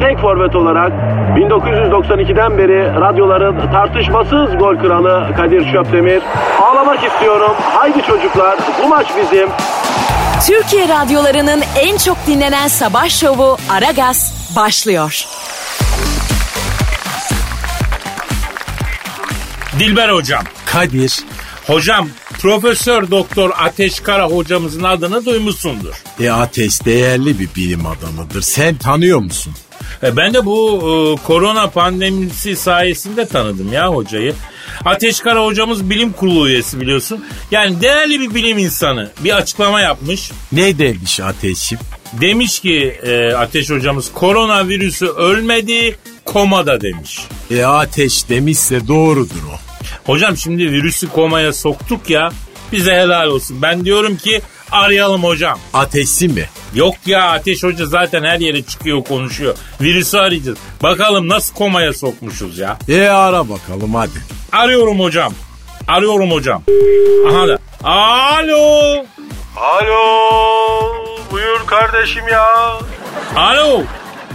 tek forvet olarak 1992'den beri radyoların tartışmasız gol kralı Kadir Şöpdemir. Ağlamak istiyorum. Haydi çocuklar bu maç bizim. Türkiye radyolarının en çok dinlenen sabah şovu Aragaz başlıyor. Dilber hocam. Kadir. Hocam Profesör Doktor Ateş Kara hocamızın adını duymuşsundur. E Ateş değerli bir bilim adamıdır. Sen tanıyor musun? E, ben de bu e, korona pandemisi sayesinde tanıdım ya hocayı. Ateş Kara hocamız bilim kurulu üyesi biliyorsun. Yani değerli bir bilim insanı. Bir açıklama yapmış. Ne demiş Ateş'im? Demiş ki e, Ateş hocamız koronavirüsü ölmedi komada demiş. E Ateş demişse doğrudur o. Hocam şimdi virüsü komaya soktuk ya bize helal olsun. Ben diyorum ki arayalım hocam. Ateşsi mi? Yok ya Ateş Hoca zaten her yere çıkıyor konuşuyor. Virüsü arayacağız. Bakalım nasıl komaya sokmuşuz ya. E ara bakalım hadi. Arıyorum hocam. Arıyorum hocam. Aha da. Alo. Alo, buyur kardeşim ya. Alo.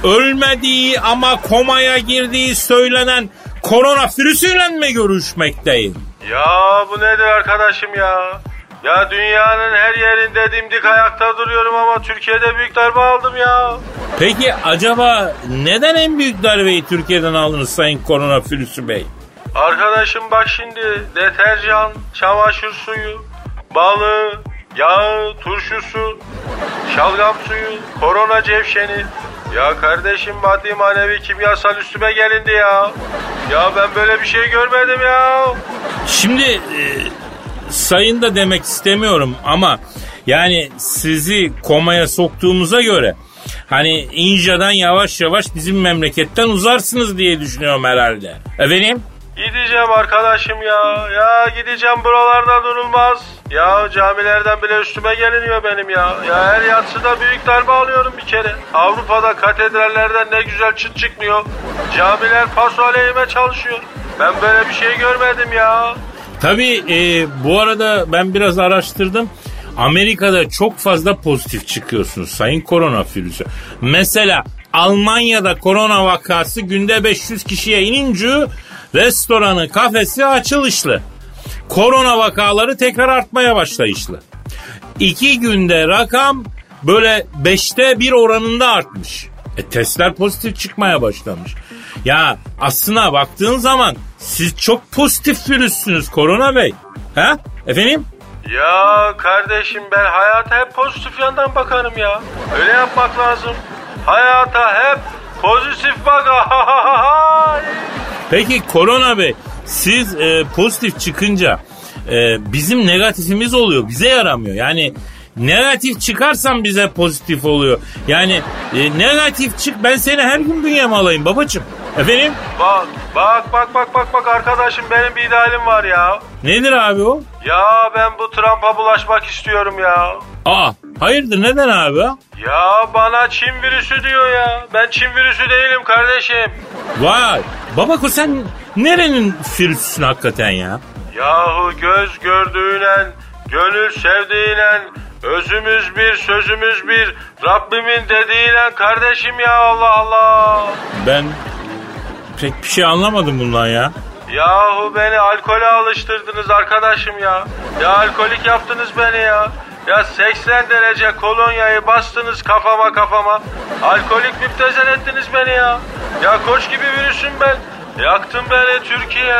Ölmediği ama komaya girdiği söylenen koronavirüsüyle mi görüşmekteyim? Ya bu nedir arkadaşım ya? Ya dünyanın her yerinde dimdik ayakta duruyorum ama Türkiye'de büyük darbe aldım ya. Peki acaba neden en büyük darbeyi Türkiye'den aldınız Sayın Koronavirüsü Bey? Arkadaşım bak şimdi deterjan, çamaşır suyu, balı, yağı, turşusu, şalgam suyu, korona cevşeni. Ya kardeşim maddi manevi kimyasal üstüme gelindi ya. Ya ben böyle bir şey görmedim ya. Şimdi e, sayın da demek istemiyorum ama yani sizi komaya soktuğumuza göre hani incadan yavaş yavaş bizim memleketten uzarsınız diye düşünüyorum herhalde. Efendim? Gideceğim arkadaşım ya. Ya gideceğim buralarda durulmaz. Ya camilerden bile üstüme geliniyor benim ya. Ya her yatsıda büyük darbe alıyorum bir kere. Avrupa'da katedrallerden ne güzel çıt çıkmıyor. Camiler paso çalışıyor. Ben böyle bir şey görmedim ya. Tabii e, bu arada ben biraz araştırdım. Amerika'da çok fazla pozitif çıkıyorsunuz sayın koronavirüsü. Mesela Almanya'da korona vakası günde 500 kişiye inince restoranı, kafesi açılışlı. Korona vakaları tekrar artmaya başlayışlı. İki günde rakam böyle beşte bir oranında artmış. E testler pozitif çıkmaya başlamış. Ya aslına baktığın zaman siz çok pozitif virüssünüz Korona Bey. Ha? Efendim? Ya kardeşim ben hayata hep pozitif yandan bakarım ya. Öyle yapmak lazım. Hayata hep pozitif bak. Peki Korona Bey siz e, pozitif çıkınca e, bizim negatifimiz oluyor. Bize yaramıyor. Yani negatif çıkarsan bize pozitif oluyor. Yani e, negatif çık ben seni her gün bünyeme alayım babacım. Efendim? Bak bak bak bak bak bak arkadaşım benim bir idealim var ya. Nedir abi o? Ya ben bu Trump'a bulaşmak istiyorum ya. Aa hayırdır neden abi? Ya bana Çin virüsü diyor ya. Ben Çin virüsü değilim kardeşim. Vay babako sen nerenin virüsüsün hakikaten ya? Yahu göz gördüğünen, gönül sevdiğiyle, özümüz bir, sözümüz bir, Rabbimin dediğiyle kardeşim ya Allah Allah. Ben pek bir şey anlamadım bundan ya. Yahu beni alkole alıştırdınız arkadaşım ya. Ya alkolik yaptınız beni ya. Ya 80 derece kolonyayı bastınız kafama kafama. Alkolik müptezel ettiniz beni ya. Ya koç gibi virüsüm ben. Yaktın beni Türkiye.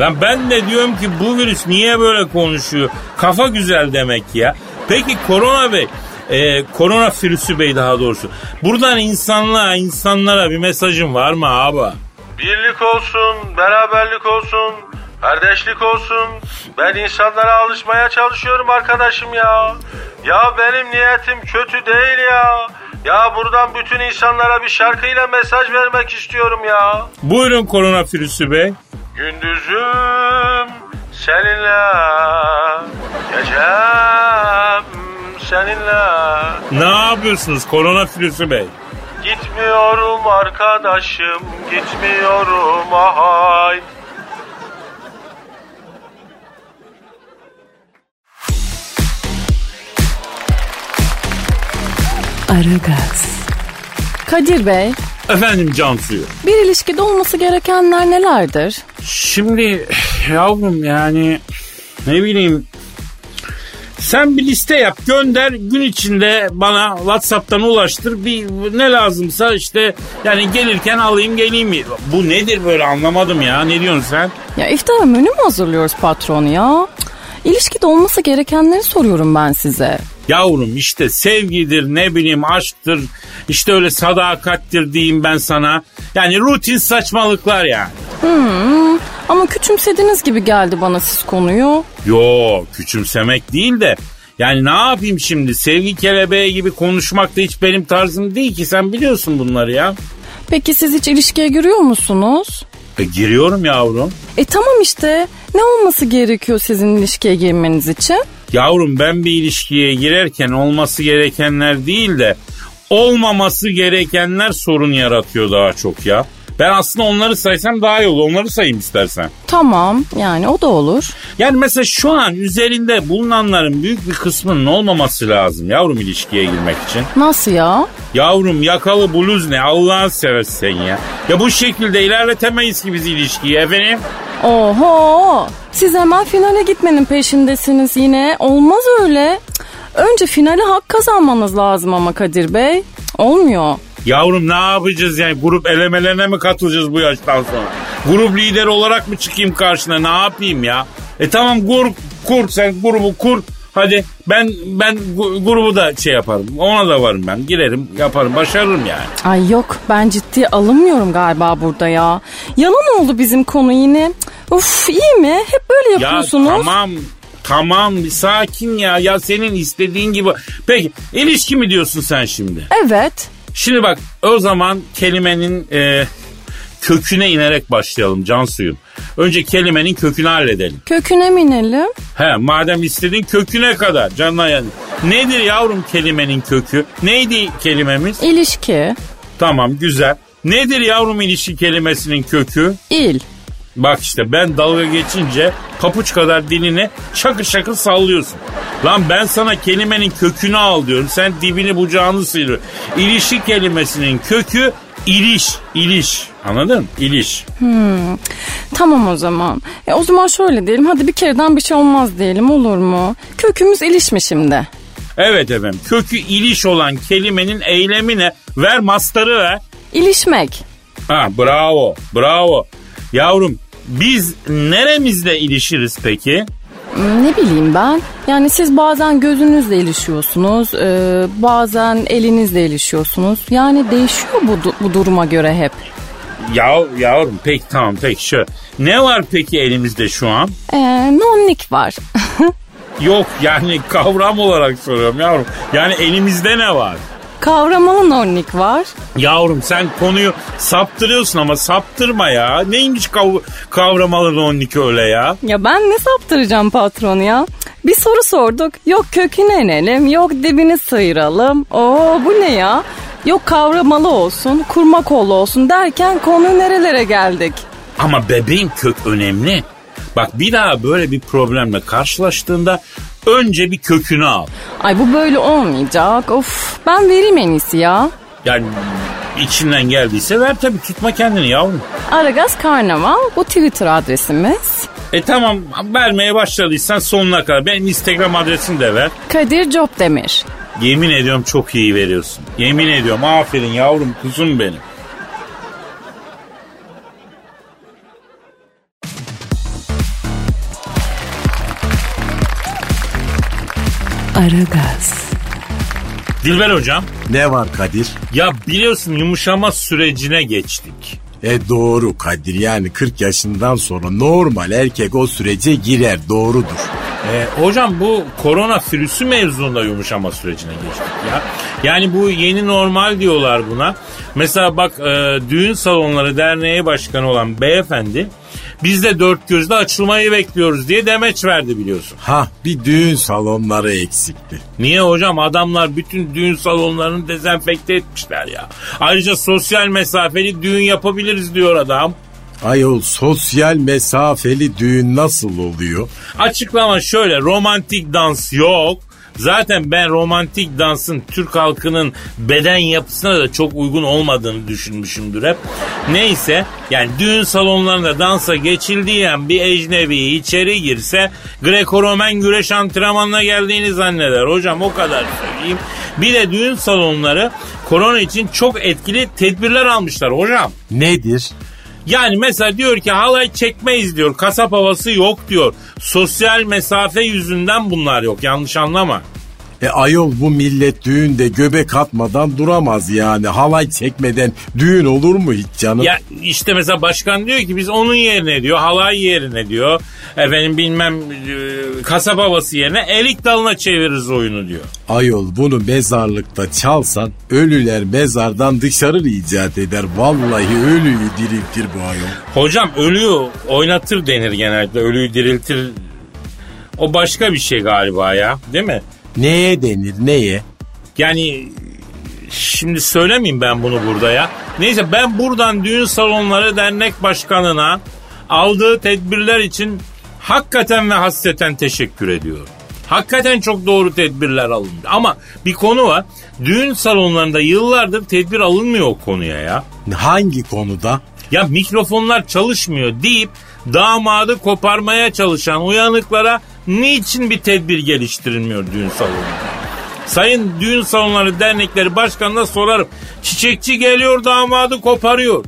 Ben ben de diyorum ki bu virüs niye böyle konuşuyor? Kafa güzel demek ya. Peki Korona Bey, e, Korona virüsü Bey daha doğrusu. Buradan insanlığa, insanlara bir mesajın var mı abi? Birlik olsun, beraberlik olsun, kardeşlik olsun. Ben insanlara alışmaya çalışıyorum arkadaşım ya. Ya benim niyetim kötü değil ya. Ya buradan bütün insanlara bir şarkıyla mesaj vermek istiyorum ya. Buyurun koronavirüsü bey. Gündüzüm seninle, gecem seninle. Ne yapıyorsunuz koronavirüsü bey? Gitmiyorum arkadaşım, gitmiyorum ahay. Aragaz. Kadir Bey, Efendim Cansu'yu. bir ilişkide olması gerekenler nelerdir? Şimdi yavrum yani ne bileyim sen bir liste yap gönder gün içinde bana Whatsapp'tan ulaştır bir ne lazımsa işte yani gelirken alayım geleyim mi? Bu nedir böyle anlamadım ya ne diyorsun sen? Ya iftara menü mü hazırlıyoruz patron ya? İlişkide olması gerekenleri soruyorum ben size. Yavrum işte sevgidir ne bileyim aşktır işte öyle sadakattir diyeyim ben sana. Yani rutin saçmalıklar yani. Ama küçümsediniz gibi geldi bana siz konuyu. Yo küçümsemek değil de yani ne yapayım şimdi sevgi kelebeği gibi konuşmak da hiç benim tarzım değil ki sen biliyorsun bunları ya. Peki siz hiç ilişkiye giriyor musunuz? E, giriyorum yavrum. E tamam işte. Ne olması gerekiyor sizin ilişkiye girmeniz için? Yavrum ben bir ilişkiye girerken olması gerekenler değil de olmaması gerekenler sorun yaratıyor daha çok ya. Ben aslında onları saysam daha iyi olur. Onları sayayım istersen. Tamam yani o da olur. Yani mesela şu an üzerinde bulunanların büyük bir kısmının olmaması lazım yavrum ilişkiye girmek için. Nasıl ya? Yavrum yakalı bluz ne Allah'ın seversen ya. Ya bu şekilde ilerletemeyiz ki biz ilişkiyi efendim. Oho! Siz hemen finale gitmenin peşindesiniz yine. Olmaz öyle. Önce finale hak kazanmanız lazım ama Kadir Bey. Olmuyor. Yavrum ne yapacağız yani grup elemelerine mi katılacağız bu yaştan sonra? Grup lideri olarak mı çıkayım karşına ne yapayım ya? E tamam kur, kur sen grubu kur. Hadi ben ben grubu da şey yaparım. Ona da varım ben. Girerim yaparım başarırım yani. Ay yok ben ciddi alınmıyorum galiba burada ya. Yalan oldu bizim konu yine. Uf iyi mi? Hep böyle Ya yapıyorsunuz. tamam tamam bir sakin ya. Ya senin istediğin gibi. Peki ilişki mi diyorsun sen şimdi? Evet. Şimdi bak o zaman kelimenin e, köküne inerek başlayalım Cansu'yum. Önce kelimenin kökünü halledelim. Köküne mi inelim? He madem istediğin köküne kadar canına yani. Nedir yavrum kelimenin kökü? Neydi kelimemiz? İlişki. Tamam güzel. Nedir yavrum ilişki kelimesinin kökü? İl. Bak işte ben dalga geçince papuç kadar dilini şakır şakır sallıyorsun. Lan ben sana kelimenin kökünü al diyorum. Sen dibini bucağını sıyırıyorsun. İlişki kelimesinin kökü iliş. iliş. Anladın? İliş. Tamam o zaman. E, o zaman şöyle diyelim. Hadi bir kereden bir şey olmaz diyelim olur mu? Kökümüz iliş mi şimdi? Evet efendim. Kökü iliş olan kelimenin eylemi ne? Ver mastarı ver. İlişmek. Ha bravo. Bravo. Yavrum biz neremizle ilişiriz peki? Ne bileyim ben. Yani siz bazen gözünüzle ilişiyorsunuz. e, bazen elinizle ilişiyorsunuz. Yani değişiyor bu, bu duruma göre hep. Ya yavrum peki tamam peki şu. Ne var peki elimizde şu an? E, nonnik var. Yok yani kavram olarak soruyorum yavrum. Yani elimizde ne var? Kavramalı nonnik var. Yavrum sen konuyu saptırıyorsun ama saptırma ya. Neymiş kav kavramalı onlik öyle ya? Ya ben ne saptıracağım patron ya? Bir soru sorduk. Yok köküne inelim, yok dibini sıyıralım. Oo bu ne ya? Yok kavramalı olsun, kurma kollu olsun derken konu nerelere geldik? Ama bebeğin kök önemli. Bak bir daha böyle bir problemle karşılaştığında önce bir kökünü al. Ay bu böyle olmayacak. Of ben vereyim en iyisi ya. Yani içinden geldiyse ver tabii tutma kendini yavrum. Aragaz Karnaval bu Twitter adresimiz. E tamam vermeye başladıysan sonuna kadar. Benim Instagram adresimi de ver. Kadir Copdemir. Yemin ediyorum çok iyi veriyorsun. Yemin ediyorum aferin yavrum kuzum benim. Aragaz. Dilber hocam Ne var Kadir? ya biliyorsun yumuşama sürecine geçtik. E doğru Kadir yani 40 yaşından sonra normal erkek o sürece girer doğrudur. E, hocam bu korona virüsü mevzunda yumuşama sürecine geçtik ya. Yani bu yeni normal diyorlar buna. Mesela bak e, düğün salonları derneği başkanı olan beyefendi biz de dört gözle açılmayı bekliyoruz diye demeç verdi biliyorsun. Ha bir düğün salonları eksikti. Niye hocam adamlar bütün düğün salonlarını dezenfekte etmişler ya. Ayrıca sosyal mesafeli düğün yapabiliriz diyor adam. Ayol sosyal mesafeli düğün nasıl oluyor? Açıklama şöyle romantik dans yok. Zaten ben romantik dansın Türk halkının beden yapısına da çok uygun olmadığını düşünmüşümdür hep. Neyse yani düğün salonlarında dansa geçildiği an bir ecnebi içeri girse Greco-Romen güreş antrenmanına geldiğini zanneder. Hocam o kadar söyleyeyim. Bir de düğün salonları korona için çok etkili tedbirler almışlar hocam. Nedir? Yani mesela diyor ki halay çekmeyiz diyor. Kasap havası yok diyor. Sosyal mesafe yüzünden bunlar yok. Yanlış anlama. E ayol bu millet düğünde göbek atmadan duramaz yani. Halay çekmeden düğün olur mu hiç canım? Ya işte mesela başkan diyor ki biz onun yerine diyor halay yerine diyor. Efendim bilmem e, kasap havası yerine elik dalına çeviririz oyunu diyor. Ayol bunu mezarlıkta çalsan ölüler mezardan dışarı icat eder. Vallahi ölüyü diriltir bu ayol. Hocam ölüyü oynatır denir genelde. Ölüyü diriltir. O başka bir şey galiba ya değil mi? Neye denir neye? Yani şimdi söylemeyeyim ben bunu burada ya. Neyse ben buradan düğün salonları dernek başkanına aldığı tedbirler için hakikaten ve hasreten teşekkür ediyorum. Hakikaten çok doğru tedbirler alındı. Ama bir konu var. Düğün salonlarında yıllardır tedbir alınmıyor o konuya ya. Hangi konuda? Ya mikrofonlar çalışmıyor deyip damadı koparmaya çalışan uyanıklara niçin bir tedbir geliştirilmiyor düğün salonunda? Sayın Düğün Salonları Dernekleri Başkanı'na sorarım. Çiçekçi geliyor damadı koparıyor.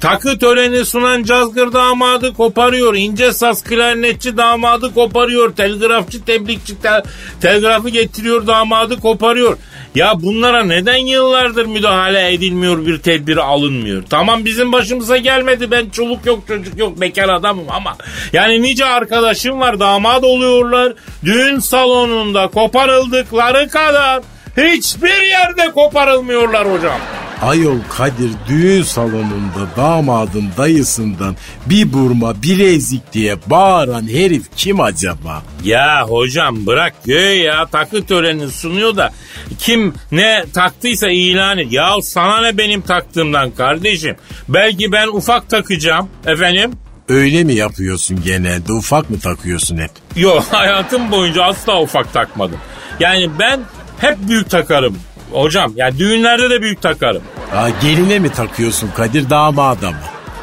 Takı töreni sunan cazgır damadı koparıyor. İnce saz klarnetçi damadı koparıyor. Telgrafçı tebrikçi tel, telgrafı getiriyor damadı koparıyor. Ya bunlara neden yıllardır müdahale edilmiyor bir tedbir alınmıyor? Tamam bizim başımıza gelmedi ben çoluk yok çocuk yok bekar adamım ama yani nice arkadaşım var damat oluyorlar. Düğün salonunda koparıldıkları kadar hiçbir yerde koparılmıyorlar hocam. Ayol Kadir düğün salonunda damadın dayısından bir burma bilezik diye bağıran herif kim acaba? Ya hocam bırak göğe ya takı törenini sunuyor da kim ne taktıysa ilan et. Ya sana ne benim taktığımdan kardeşim. Belki ben ufak takacağım efendim. Öyle mi yapıyorsun genelde ufak mı takıyorsun hep? Yok hayatım boyunca asla ufak takmadım. Yani ben hep büyük takarım. Hocam yani düğünlerde de büyük takarım. Aa, geline mi takıyorsun Kadir damada mı?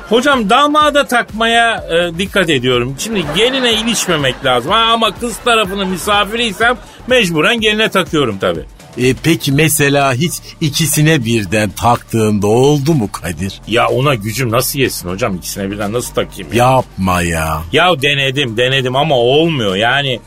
Hocam damada takmaya e, dikkat ediyorum. Şimdi geline ilişmemek lazım. Ha, ama kız tarafının misafiriysem mecburen geline takıyorum tabii. E, peki mesela hiç ikisine birden taktığında oldu mu Kadir? Ya ona gücüm nasıl yesin hocam ikisine birden nasıl takayım ya? Yapma ya. Ya denedim denedim ama olmuyor yani.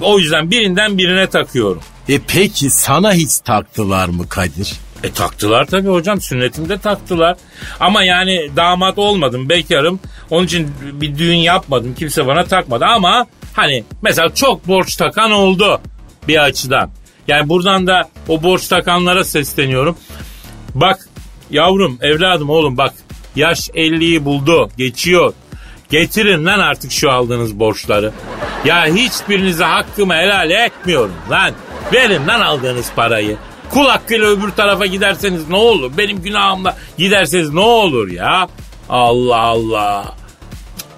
O yüzden birinden birine takıyorum. E peki sana hiç taktılar mı Kadir? E taktılar tabii hocam sünnetimde taktılar. Ama yani damat olmadım bekarım. Onun için bir düğün yapmadım. Kimse bana takmadı ama hani mesela çok borç takan oldu bir açıdan. Yani buradan da o borç takanlara sesleniyorum. Bak yavrum evladım oğlum bak yaş 50'yi buldu geçiyor. Getirin lan artık şu aldığınız borçları. Ya hiçbirinize hakkımı helal etmiyorum lan. Verin lan aldığınız parayı. Kul hakkıyla öbür tarafa giderseniz ne olur? Benim günahımla giderseniz ne olur ya? Allah Allah.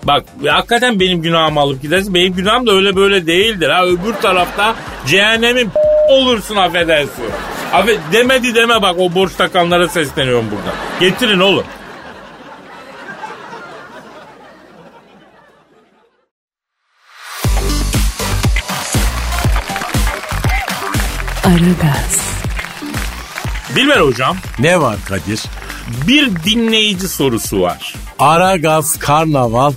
Bak hakikaten benim günahımı alıp gidersin. Benim günahım da öyle böyle değildir. Ha öbür tarafta cehennemin olursun affedersin. Affet, demedi deme bak o borç takanlara sesleniyorum burada. Getirin oğlum. Aragaz, Dilber hocam Ne var Kadir? bir dinleyici sorusu var. Aragaz Karnaval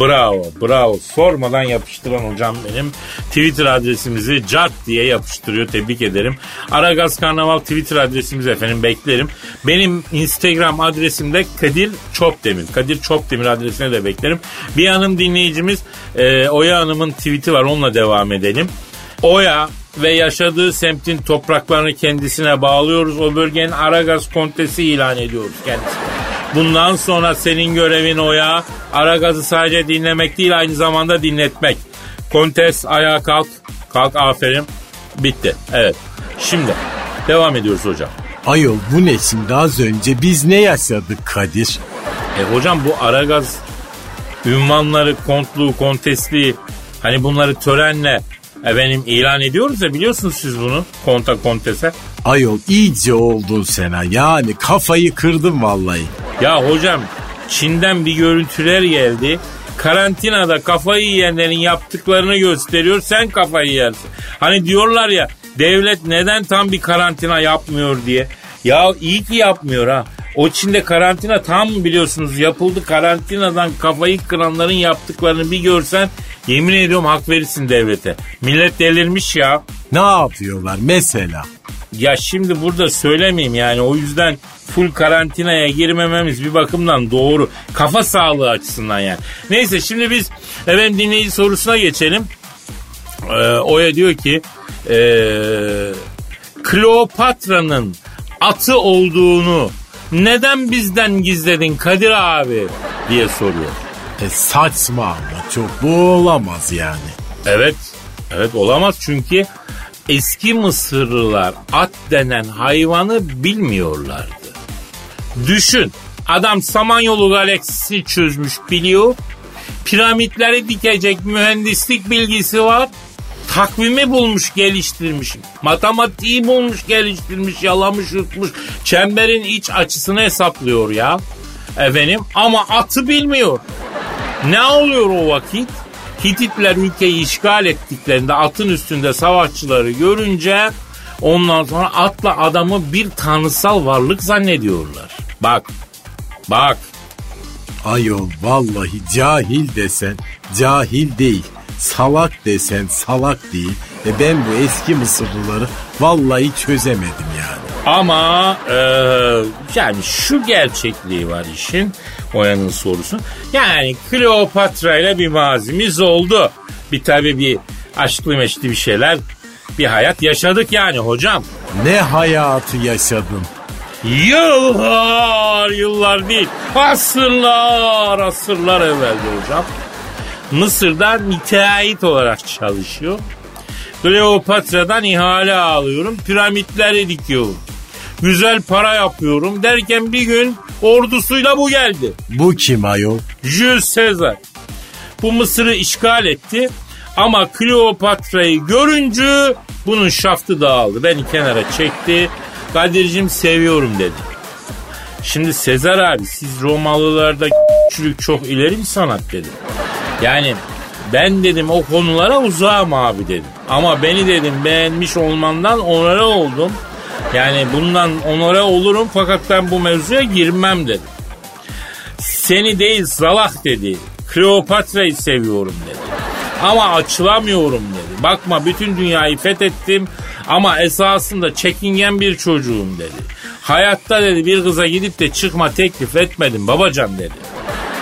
Bravo bravo sormadan yapıştıran hocam benim Twitter adresimizi cart diye yapıştırıyor tebrik ederim. Aragaz Karnaval Twitter adresimiz efendim beklerim. Benim Instagram adresim de Kadir Çopdemir. Kadir Çopdemir adresine de beklerim. Bir hanım dinleyicimiz e, Oya Hanım'ın tweet'i var onunla devam edelim. Oya ve yaşadığı semtin topraklarını kendisine bağlıyoruz. O bölgenin Aragaz kontesi ilan ediyoruz kendisine. Bundan sonra senin görevin oya. Aragaz'ı sadece dinlemek değil aynı zamanda dinletmek. Kontes ayağa kalk. Kalk aferin. Bitti. Evet. Şimdi devam ediyoruz hocam. Ayol bu ne şimdi az önce biz ne yaşadık Kadir? E hocam bu Aragaz ünvanları, kontluğu, kontesliği hani bunları törenle efendim ilan ediyoruz ya biliyorsunuz siz bunu konta kontese. Ayol iyice oldun sen ha yani kafayı kırdım vallahi. Ya hocam Çin'den bir görüntüler geldi. Karantinada kafayı yiyenlerin yaptıklarını gösteriyor. Sen kafayı yersin. Hani diyorlar ya devlet neden tam bir karantina yapmıyor diye. Ya iyi ki yapmıyor ha. O Çin'de karantina tam biliyorsunuz yapıldı. Karantinadan kafayı kıranların yaptıklarını bir görsen yemin ediyorum hak verirsin devlete. Millet delirmiş ya. Ne yapıyorlar mesela? Ya şimdi burada söylemeyeyim yani o yüzden full karantinaya girmememiz bir bakımdan doğru. Kafa sağlığı açısından yani. Neyse şimdi biz efendim dinleyici sorusuna geçelim. Ee, Oya diyor ki ee, Kleopatra'nın atı olduğunu neden bizden gizledin Kadir abi diye soruyor. E saçma ama çok bu olamaz yani. Evet. Evet olamaz çünkü eski Mısırlılar at denen hayvanı bilmiyorlardı. Düşün adam Samanyolu galaksisini çözmüş biliyor. Piramitleri dikecek mühendislik bilgisi var. Takvimi bulmuş geliştirmiş. Matematiği bulmuş geliştirmiş yalamış yutmuş. Çemberin iç açısını hesaplıyor ya. Efendim ama atı bilmiyor. Ne oluyor o vakit? Hititler ülkeyi işgal ettiklerinde atın üstünde savaşçıları görünce ondan sonra atla adamı bir tanrısal varlık zannediyorlar. Bak, bak. Ayol vallahi cahil desen cahil değil. Salak desen salak değil. E ben bu eski Mısırlıları vallahi çözemedim yani. Ama e, yani şu gerçekliği var işin. Oya'nın sorusu. Yani Kleopatra ile bir mazimiz oldu. Bir tabi bir aşklı meşli bir şeyler bir hayat yaşadık yani hocam. Ne hayatı yaşadın. Yıllar yıllar değil asırlar asırlar evvelde hocam. Mısır'da müteahhit olarak çalışıyor. Kleopatra'dan ihale alıyorum. Piramitleri dikiyorum. Güzel para yapıyorum derken bir gün ordusuyla bu geldi. Bu kim ayol? Jules Caesar. Bu Mısır'ı işgal etti. Ama Kleopatra'yı görünce bunun şaftı dağıldı. Beni kenara çekti. Kadir'cim seviyorum dedi. Şimdi Sezar abi siz Romalılarda çürük çok ileri bir sanat dedi. Yani ben dedim o konulara uzağım abi dedim. Ama beni dedim beğenmiş olmandan onlara oldum. Yani bundan onlara olurum fakat ben bu mevzuya girmem dedim. Seni değil Zalah dedi. Kleopatra'yı seviyorum dedi. Ama açılamıyorum dedi. Bakma bütün dünyayı fethettim ama esasında çekingen bir çocuğum dedi. Hayatta dedi bir kıza gidip de çıkma teklif etmedim babacan dedi.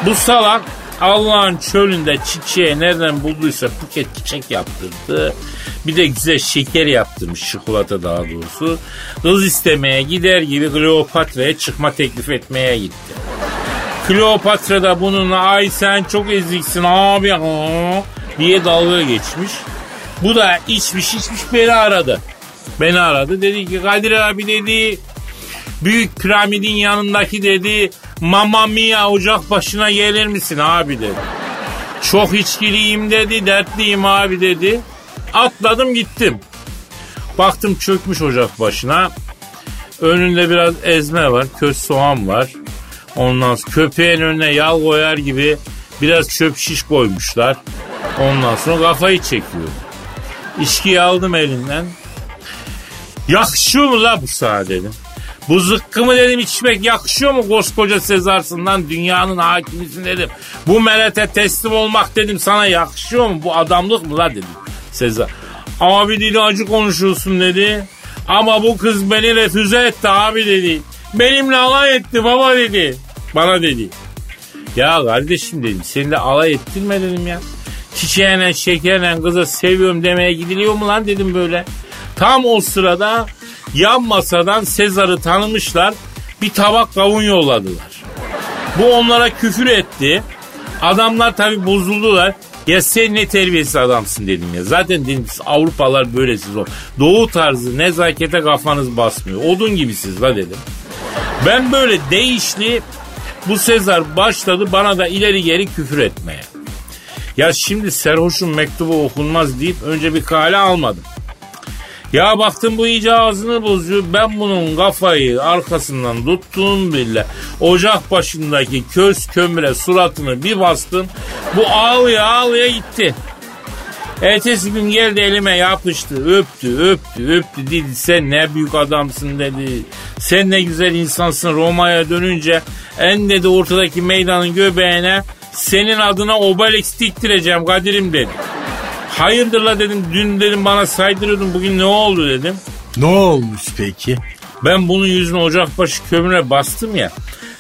Bu salak Allah'ın çölünde çiçeğe nereden bulduysa buket çiçek yaptırdı. Bir de güzel şeker yaptırmış çikolata daha doğrusu. Kız istemeye gider gibi Kleopatra'ya çıkma teklif etmeye gitti. Kleopatra da bununla ay sen çok eziksin abi diye dalga geçmiş. Bu da içmiş içmiş beni aradı. Beni aradı dedi ki Kadir abi dedi büyük piramidin yanındaki dedi Mamma Mia ocak başına gelir misin abi dedi. Çok içkiliyim dedi dertliyim abi dedi. Atladım gittim. Baktım çökmüş ocak başına. Önünde biraz ezme var, köz soğan var. Ondan sonra köpeğin önüne yal koyar gibi biraz çöp şiş koymuşlar. Ondan sonra kafayı çekiyor. İçkiyi aldım elinden. Yakışıyor mu la bu sağ dedim. Bu zıkkımı dedim içmek yakışıyor mu koskoca Sezarsından dünyanın hakimisin dedim. Bu melete teslim olmak dedim sana yakışıyor mu? Bu adamlık mı la dedim Sezar. Abi dedi acı konuşuyorsun dedi. Ama bu kız beni refüze etti abi dedi. Benimle alay etti baba dedi. Bana dedi. Ya kardeşim dedim seninle alay ettirme dedim ya. Çiçeğine şekerle kıza seviyorum demeye gidiliyor mu lan dedim böyle. Tam o sırada yan masadan Sezar'ı tanımışlar bir tabak kavun yolladılar. Bu onlara küfür etti. Adamlar tabi bozuldular. Ya sen ne terbiyesiz adamsın dedim ya. Zaten dedim siz Avrupalılar böylesiz o. Doğu tarzı nezakete kafanız basmıyor. Odun gibisiz la dedim. Ben böyle değişli bu Sezar başladı bana da ileri geri küfür etmeye. Ya şimdi serhoşun mektubu okunmaz deyip önce bir kale almadım. Ya baktım bu iyice ağzını bozuyor. Ben bunun kafayı arkasından tuttum bile. Ocak başındaki köz kömüre suratını bir bastım. Bu ağlaya ağlaya gitti. Ertesi gün geldi elime yapıştı. Öptü, öptü, öptü. Dedi sen ne büyük adamsın dedi. Sen ne güzel insansın Roma'ya dönünce. En dedi ortadaki meydanın göbeğine senin adına obelix diktireceğim Kadir'im dedi. Hayırdır la dedim dün dedim bana saydırıyordun bugün ne oldu dedim. Ne olmuş peki? Ben bunun yüzüne ocakbaşı kömüre bastım ya.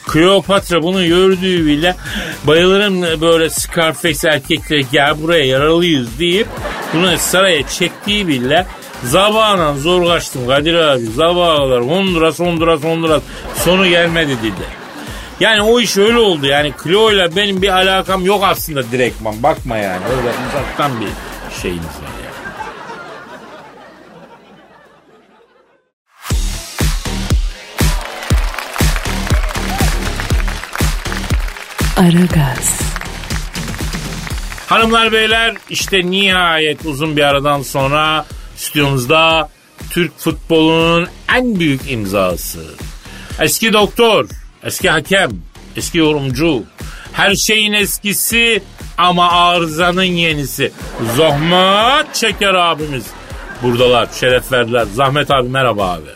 Kleopatra bunu gördüğü bile bayılırım böyle Scarface erkeklere gel buraya yaralıyız deyip bunu saraya çektiği bile Zabağla zor kaçtım Kadir abi. Zabağlar Honduras Honduras Honduras sonu gelmedi dedi. Yani o iş öyle oldu yani Cleo ile benim bir alakam yok aslında direktman bakma yani öyle uzaktan bir şeyimiz var yani. Aragaz, Hanımlar beyler işte nihayet uzun bir aradan sonra stüdyomuzda Türk futbolunun en büyük imzası. Eski doktor, eski hakem, eski yorumcu, her şeyin eskisi ama arızanın yenisi. Zahmet Çeker abimiz. Buradalar, şeref verdiler. Zahmet abi merhaba abi.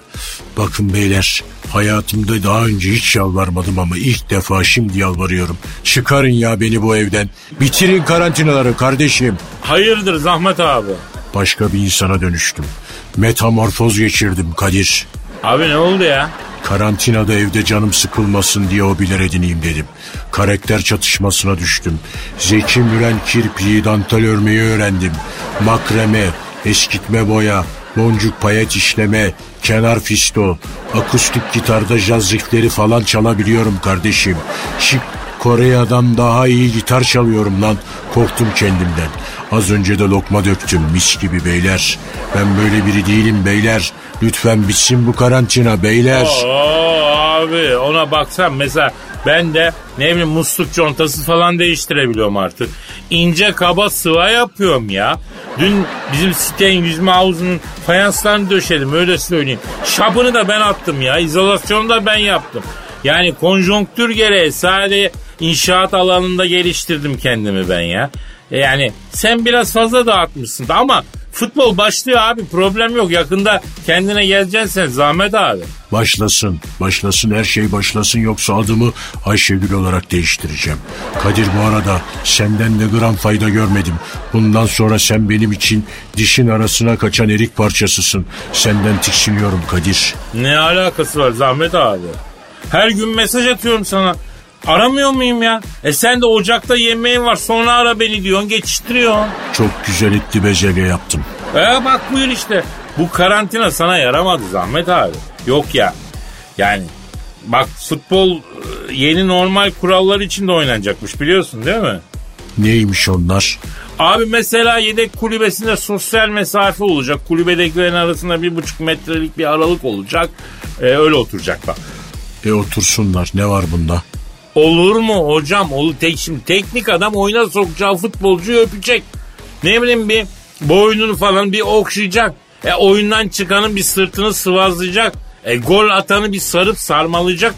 Bakın beyler hayatımda daha önce hiç yalvarmadım ama ilk defa şimdi yalvarıyorum. Çıkarın ya beni bu evden. Bitirin karantinaları kardeşim. Hayırdır Zahmet abi? Başka bir insana dönüştüm. Metamorfoz geçirdim Kadir. Abi ne oldu ya? Karantinada evde canım sıkılmasın diye hobiler edineyim dedim. Karakter çatışmasına düştüm. Zeki Müren kirpiği dantel örmeyi öğrendim. Makreme, eskitme boya, boncuk payet işleme, kenar fisto, akustik gitarda jaz riffleri falan çalabiliyorum kardeşim. Şık Kore'den daha iyi gitar çalıyorum lan. Korktum kendimden. Az önce de lokma döktüm mis gibi beyler. Ben böyle biri değilim beyler. Lütfen bitsin bu karantina beyler. Oo abi ona baksan mesela ben de ne bileyim musluk contası falan değiştirebiliyorum artık. İnce kaba sıva yapıyorum ya. Dün bizim sitenin yüzme havuzunun fayanslarını döşedim öyle söyleyeyim. Şapını da ben attım ya. İzolasyonu da ben yaptım. Yani konjonktür gereği sadece inşaat alanında geliştirdim kendimi ben ya. E Yani sen biraz fazla dağıtmışsın ama futbol başlıyor abi problem yok. Yakında kendine geleceksin sen Zahmet abi. Başlasın, başlasın her şey başlasın yoksa adımı Ayşegül olarak değiştireceğim. Kadir bu arada senden de gram fayda görmedim. Bundan sonra sen benim için dişin arasına kaçan erik parçasısın. Senden tiksiniyorum Kadir. Ne alakası var Zahmet abi? Her gün mesaj atıyorum sana. Aramıyor muyum ya? E sen de ocakta yemeğin var sonra ara beni diyorsun geçiştiriyorsun. Çok güzel etti bezelye yaptım. E bak buyur işte. Bu karantina sana yaramadı Zahmet abi. Yok ya. Yani bak futbol e, yeni normal kurallar içinde oynanacakmış biliyorsun değil mi? Neymiş onlar? Abi mesela yedek kulübesinde sosyal mesafe olacak. Kulübedekilerin arasında bir buçuk metrelik bir aralık olacak. E, öyle oturacaklar. E otursunlar ne var bunda? Olur mu hocam? Olur. Tek, şimdi teknik adam oyuna sokacağı futbolcuyu öpecek. Ne bileyim bir boynunu falan bir okşayacak. E oyundan çıkanın bir sırtını sıvazlayacak. E gol atanı bir sarıp sarmalayacak.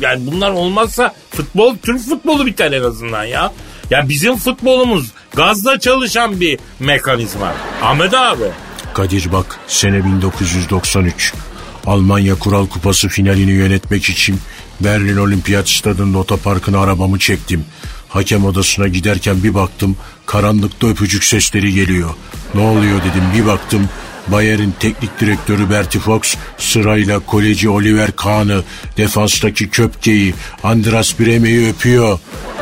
Yani bunlar olmazsa futbol Türk futbolu biter en azından ya. Ya bizim futbolumuz gazla çalışan bir mekanizma. Ahmet abi. Kadir bak sene 1993. Almanya Kural Kupası finalini yönetmek için Berlin Olimpiyat Stadı'nın otoparkına arabamı çektim. Hakem odasına giderken bir baktım karanlıkta öpücük sesleri geliyor. Ne oluyor dedim bir baktım Bayer'in teknik direktörü Bertie Fox sırayla koleci Oliver Kahn'ı, defanstaki Köpke'yi, Andras Breme'yi öpüyor.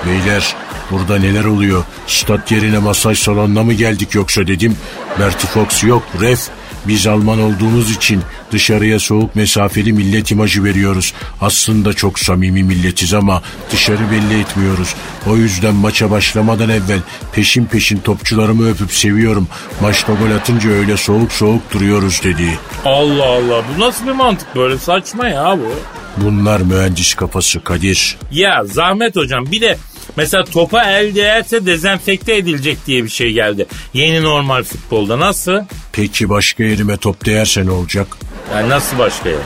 Beyler burada neler oluyor? Stat yerine masaj salonuna mı geldik yoksa dedim. Bertie Fox yok ref biz Alman olduğumuz için dışarıya soğuk mesafeli millet imajı veriyoruz. Aslında çok samimi milletiz ama dışarı belli etmiyoruz. O yüzden maça başlamadan evvel peşin peşin topçularımı öpüp seviyorum. Maçta gol atınca öyle soğuk soğuk duruyoruz dedi. Allah Allah bu nasıl bir mantık böyle saçma ya bu. Bunlar mühendis kafası Kadir. Ya Zahmet hocam bir de mesela topa el değerse dezenfekte edilecek diye bir şey geldi. Yeni normal futbolda nasıl? Peki başka yerime top değerse ne olacak? Yani nasıl başka yer?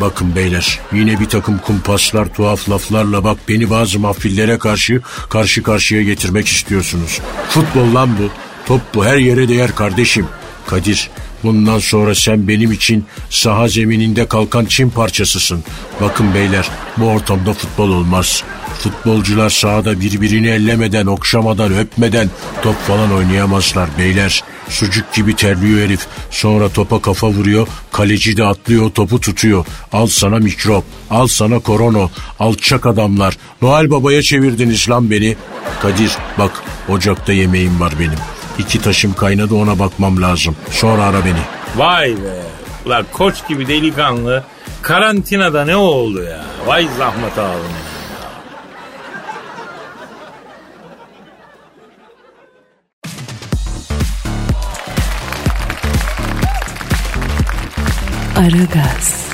Bakın beyler yine bir takım kumpaslar tuhaf laflarla bak beni bazı mahfillere karşı karşı karşıya getirmek istiyorsunuz. Futbol lan bu. Top bu her yere değer kardeşim. Kadir bundan sonra sen benim için saha zemininde kalkan çim parçasısın. Bakın beyler bu ortamda futbol olmaz. Futbolcular sahada birbirini ellemeden, okşamadan, öpmeden top falan oynayamazlar beyler. Sucuk gibi terliyor herif. Sonra topa kafa vuruyor. Kaleci de atlıyor topu tutuyor. Al sana mikrop. Al sana korona. Alçak adamlar. Noel Baba'ya çevirdiniz lan beni. Kadir bak ocakta yemeğim var benim. İki taşım kaynadı ona bakmam lazım. Sonra ara beni. Vay be. Ulan koç gibi delikanlı karantinada ne oldu ya? Vay zahmet abim. Aragaz,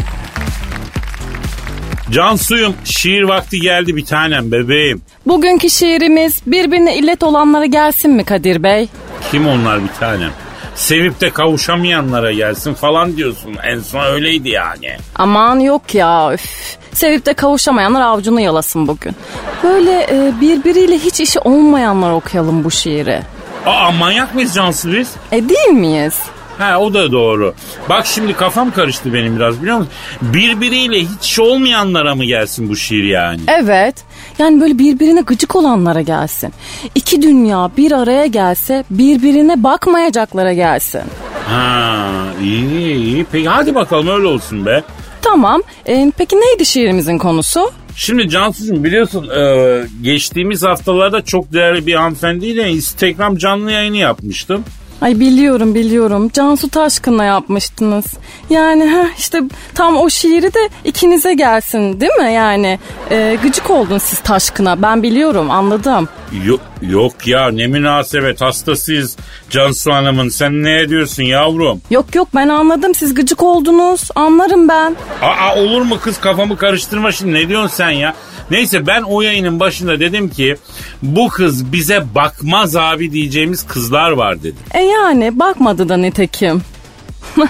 Can suyum şiir vakti geldi bir tanem bebeğim. Bugünkü şiirimiz birbirine illet olanlara gelsin mi Kadir Bey? Kim onlar bir tanem? Sevip de kavuşamayanlara gelsin falan diyorsun. En son öyleydi yani. Aman yok ya üf. Sevip de kavuşamayanlar avcunu yalasın bugün. Böyle e, birbiriyle hiç işi olmayanlar okuyalım bu şiiri. Aa manyak mıyız Cansu biz? E değil miyiz? Ha o da doğru. Bak şimdi kafam karıştı benim biraz biliyor musun? Birbiriyle hiç olmayanlara mı gelsin bu şiir yani? Evet. Yani böyle birbirine gıcık olanlara gelsin. İki dünya bir araya gelse birbirine bakmayacaklara gelsin. Ha iyi iyi. Peki hadi bakalım öyle olsun be. Tamam. E, peki neydi şiirimizin konusu? Şimdi Cansu'cum biliyorsun e, geçtiğimiz haftalarda çok değerli bir hanımefendiyle Instagram canlı yayını yapmıştım. Ay biliyorum biliyorum. Cansu Taşkın'la yapmıştınız. Yani heh, işte tam o şiiri de ikinize gelsin değil mi? Yani e, gıcık oldun siz Taşkın'a. Ben biliyorum anladım. Yok, yok ya ne münasebet hastasıyız Cansu Hanım'ın sen ne ediyorsun yavrum? Yok yok ben anladım siz gıcık oldunuz. Anlarım ben. Aa olur mu kız kafamı karıştırma şimdi ne diyorsun sen ya? Neyse ben o yayının başında dedim ki bu kız bize bakmaz abi diyeceğimiz kızlar var dedim. E yani bakmadı da nitekim.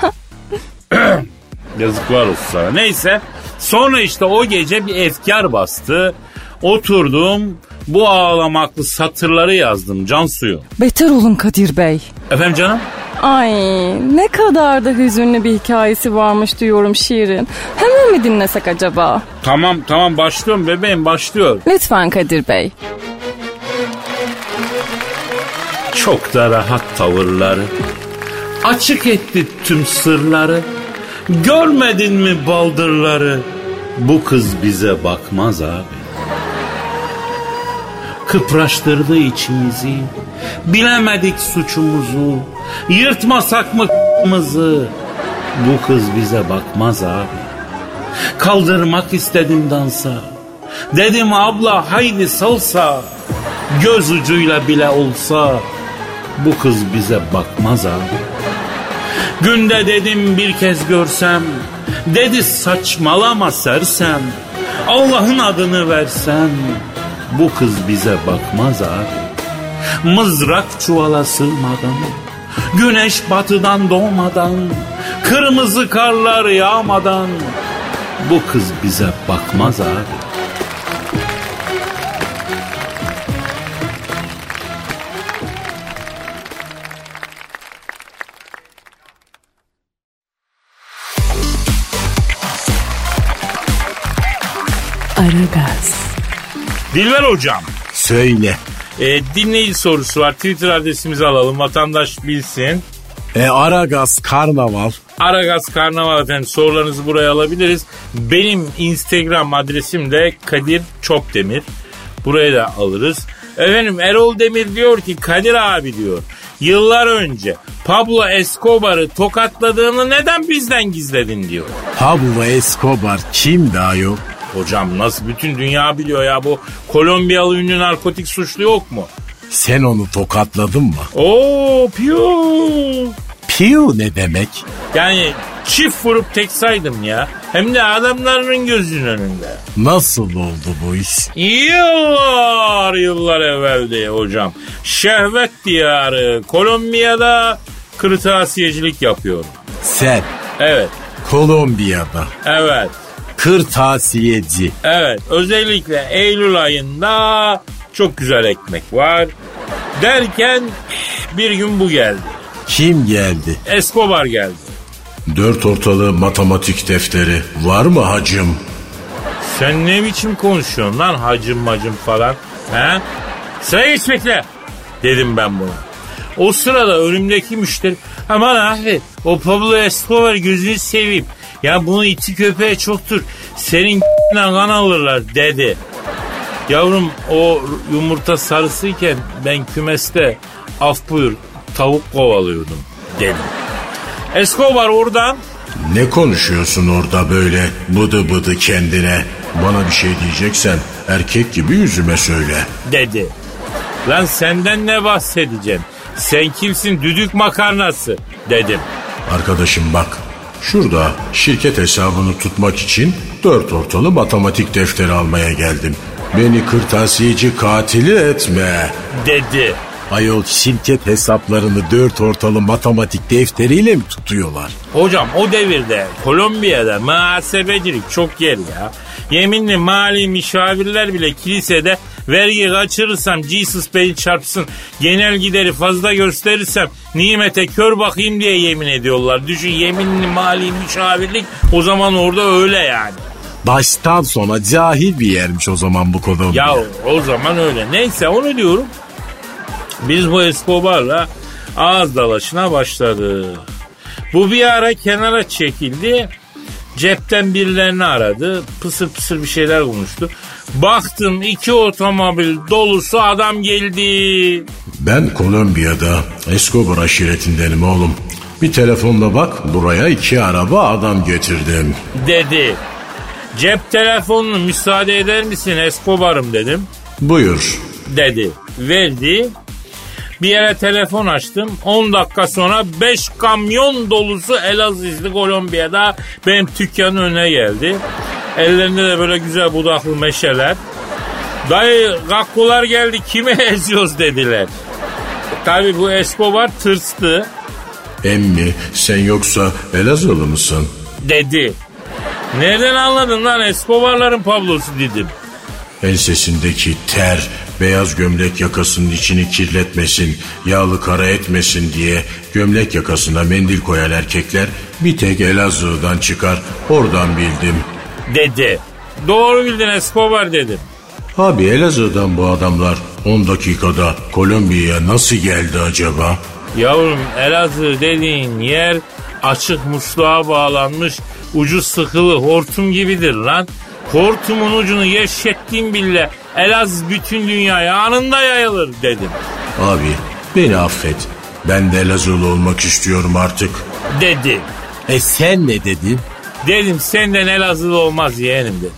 Yazıklar olsun sana. Neyse sonra işte o gece bir efkar bastı. Oturdum bu ağlamaklı satırları yazdım Cansu'yu. Beter olun Kadir Bey. Efendim canım? Ay ne kadar da hüzünlü bir hikayesi varmış diyorum şiirin. Hemen mi dinlesek acaba? Tamam tamam başlıyorum bebeğim başlıyor. Lütfen Kadir Bey. Çok da rahat tavırları. Açık etti tüm sırları. Görmedin mi baldırları? Bu kız bize bakmaz abi. Kıpraştırdı içimizi. Bilemedik suçumuzu. Yırtmasak mı mızı? Bu kız bize bakmaz abi. Kaldırmak istedim dansa. Dedim abla haydi salsa. Göz ucuyla bile olsa bu kız bize bakmaz abi. Günde dedim bir kez görsem, dedi saçmalama sersem, Allah'ın adını versem, bu kız bize bakmaz abi. Mızrak çuvala sığmadan, güneş batıdan doğmadan, kırmızı karlar yağmadan, bu kız bize bakmaz abi. Dilber hocam. Söyle. E, dinleyici sorusu var. Twitter adresimizi alalım. Vatandaş bilsin. E Aragaz Karnaval. Aragaz Karnaval efendim sorularınızı buraya alabiliriz. Benim Instagram adresim de Kadir Çopdemir. Buraya da alırız. Efendim Erol Demir diyor ki Kadir abi diyor. Yıllar önce Pablo Escobar'ı tokatladığını neden bizden gizledin diyor. Pablo Escobar kimdi ayol? Hocam nasıl bütün dünya biliyor ya bu Kolombiyalı ünlü narkotik suçlu yok mu? Sen onu tokatladın mı? Oo piyo. Piu ne demek? Yani çift vurup tek saydım ya. Hem de adamların gözünün önünde. Nasıl oldu bu iş? Yıllar yıllar evveldi hocam. Şehvet diyarı Kolombiya'da kırtasiyecilik yapıyorum. Sen Evet, Kolombiya'da evet, kırtasiyeci. evet. Özellikle Eylül ayında çok güzel ekmek var. Derken bir gün bu geldi. Kim geldi? Escobar geldi. Dört ortalı matematik defteri var mı hacım? Sen ne biçim konuşuyorsun lan hacım macım falan. He? Sıra geç bekle. Dedim ben buna. O sırada önümdeki müşteri aman abi o Pablo Escobar gözünü seveyim. Ya bunu iti köpeğe çoktur. Senin kan alırlar dedi. Yavrum o yumurta sarısıyken ben kümeste af buyur tavuk kovalıyordum dedim. Escobar oradan Ne konuşuyorsun orada böyle bıdı bıdı kendine? Bana bir şey diyeceksen erkek gibi yüzüme söyle. dedi. Lan senden ne bahsedeceğim? Sen kimsin düdük makarnası dedim. Arkadaşım bak şurada şirket hesabını tutmak için dört ortalı matematik defteri almaya geldim. Beni kırtasiyeci katili etme. Dedi. Ayol şirket hesaplarını dört ortalı matematik defteriyle mi tutuyorlar? Hocam o devirde Kolombiya'da muhasebecilik çok yer ya. Yeminli mali müşavirler bile kilisede vergi kaçırırsam Jesus beni çarpsın genel gideri fazla gösterirsem nimete kör bakayım diye yemin ediyorlar. Düşün yeminli mali müşavirlik o zaman orada öyle yani. Baştan sona cahil bir yermiş o zaman bu Kolombiya. Ya o zaman öyle. Neyse onu diyorum. Biz bu Escobar'la ağız dalaşına başladı. Bu bir ara kenara çekildi. Cepten birilerini aradı. Pısır pısır bir şeyler konuştu. Baktım iki otomobil dolusu adam geldi. Ben Kolombiya'da Escobar aşiretindenim oğlum. Bir telefonla bak buraya iki araba adam getirdim. Dedi. Cep telefonunu müsaade eder misin Escobar'ım dedim. Buyur. Dedi. Verdi. Bir yere telefon açtım. 10 dakika sonra 5 kamyon dolusu Elazizli Kolombiya'da benim dükkanın önüne geldi. Ellerinde de böyle güzel budaklı meşeler. Dayı kakkular geldi kime eziyoruz dediler. Tabi bu Escobar tırstı Emmi sen yoksa Elazığlı mısın? dedi. Nereden anladın lan Escobar'ların Pablo'su dedim. Ensesindeki ter beyaz gömlek yakasının içini kirletmesin, yağlı kara etmesin diye gömlek yakasına mendil koyan erkekler bir tek Elazığ'dan çıkar oradan bildim. Dedi. Doğru bildin Escobar dedim. Abi Elazığ'dan bu adamlar 10 dakikada Kolombiya'ya nasıl geldi acaba? Yavrum Elazığ dediğin yer açık musluğa bağlanmış ucu sıkılı hortum gibidir lan. Hortumun ucunu gevşettiğim bile Elazığ bütün dünyaya anında yayılır dedim. Abi beni affet. Ben de Elazığlı olmak istiyorum artık. Dedi. E sen ne dedin? Dedim senden Elazığlı olmaz yeğenim dedim.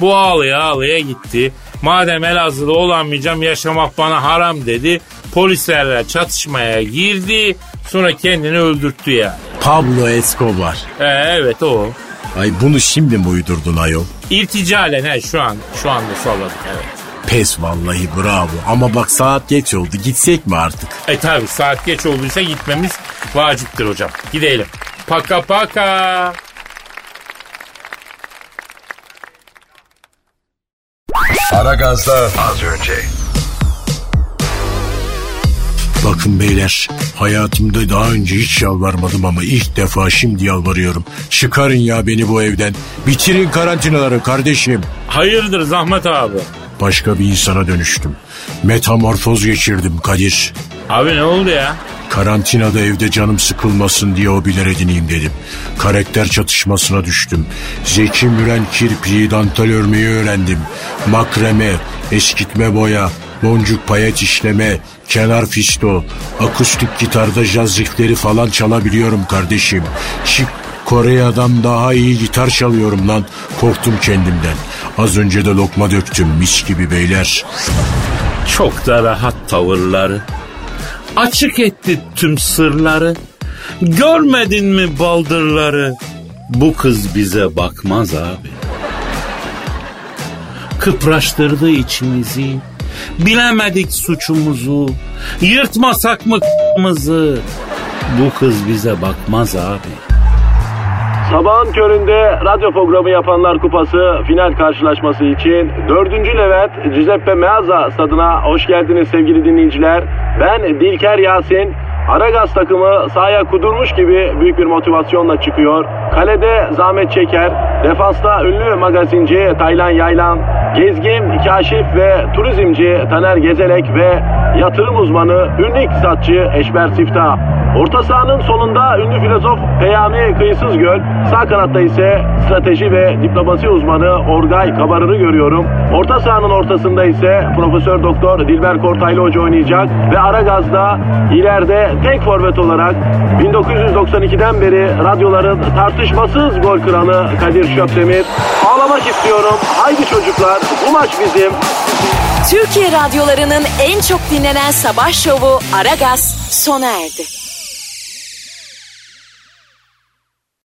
Bu ağlıya ağlıya gitti. Madem Elazığlı olamayacağım yaşamak bana haram dedi. Polislerle çatışmaya girdi. Sonra kendini öldürttü ya. Pablo Escobar. Ee, evet o. Ay bunu şimdi mi uydurdun ayol? İrticalen he şu an şu anda salladık evet. Pes vallahi bravo. Ama bak saat geç oldu. Gitsek mi artık? E tabi saat geç olduysa gitmemiz vaciptir hocam. Gidelim. Paka paka. Aragaz'da az önce. Bakın beyler hayatımda daha önce hiç yalvarmadım ama ilk defa şimdi yalvarıyorum. Çıkarın ya beni bu evden. Bitirin karantinaları kardeşim. Hayırdır Zahmet abi? Başka bir insana dönüştüm. Metamorfoz geçirdim Kadir. Abi ne oldu ya? Karantinada evde canım sıkılmasın diye hobiler edineyim dedim. Karakter çatışmasına düştüm. Zeki Müren kirpiği dantel örmeyi öğrendim. Makreme, eskitme boya, boncuk payet işleme, kenar fisto, akustik gitarda jaz riffleri falan çalabiliyorum kardeşim. Şık Kore'den daha iyi gitar çalıyorum lan. Korktum kendimden. Az önce de lokma döktüm mis gibi beyler. Çok da rahat tavırları. Açık etti tüm sırları. Görmedin mi baldırları? Bu kız bize bakmaz abi. Kıpraştırdı içimizi. Bilemedik suçumuzu. Yırtmasak mı? Bu kız bize bakmaz abi. Sabahın köründe radyo programı yapanlar kupası final karşılaşması için 4. Levent Giuseppe Meazza stadına hoş geldiniz sevgili dinleyiciler. Ben Dilker Yasin. Aragaz takımı sahaya kudurmuş gibi büyük bir motivasyonla çıkıyor. Kalede zahmet çeker. Defansta ünlü magazinci Taylan Yaylan. Gezgin, kaşif ve turizmci Taner Gezelek ve yatırım uzmanı ünlü iktisatçı Eşber Siftah. Orta sahanın solunda ünlü filozof Peyami Kıyısız Göl. Sağ kanatta ise strateji ve diplomasi uzmanı Orgay Kabarır'ı görüyorum. Orta sahanın ortasında ise Profesör Doktor Dilber Kortaylı Hoca oynayacak ve Aragaz'da ileride tek forvet olarak 1992'den beri radyoların tartışmasız gol kralı Kadir Şöpdemir. Ağlamak istiyorum. Haydi çocuklar bu maç bizim. Türkiye radyolarının en çok dinlenen sabah şovu Aragaz sona erdi.